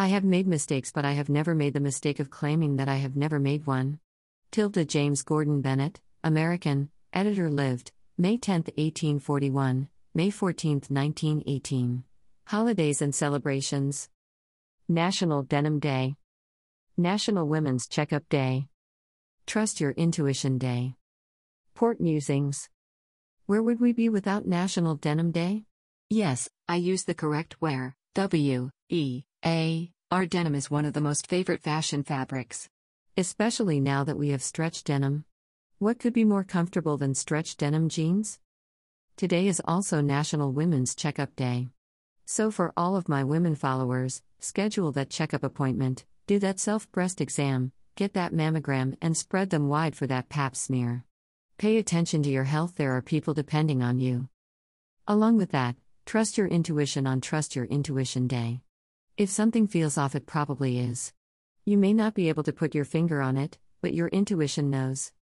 I have made mistakes, but I have never made the mistake of claiming that I have never made one. Tilda James Gordon Bennett, American, editor lived, May 10, 1841, May 14, 1918. Holidays and celebrations National Denim Day, National Women's Checkup Day, Trust Your Intuition Day, Port Musings. Where would we be without National Denim Day? Yes, I use the correct where. W E A R denim is one of the most favorite fashion fabrics. Especially now that we have stretch denim. What could be more comfortable than stretch denim jeans? Today is also National Women's Checkup Day. So, for all of my women followers, schedule that checkup appointment, do that self breast exam, get that mammogram, and spread them wide for that pap smear. Pay attention to your health, there are people depending on you. Along with that, trust your intuition on Trust Your Intuition Day. If something feels off, it probably is. You may not be able to put your finger on it, but your intuition knows.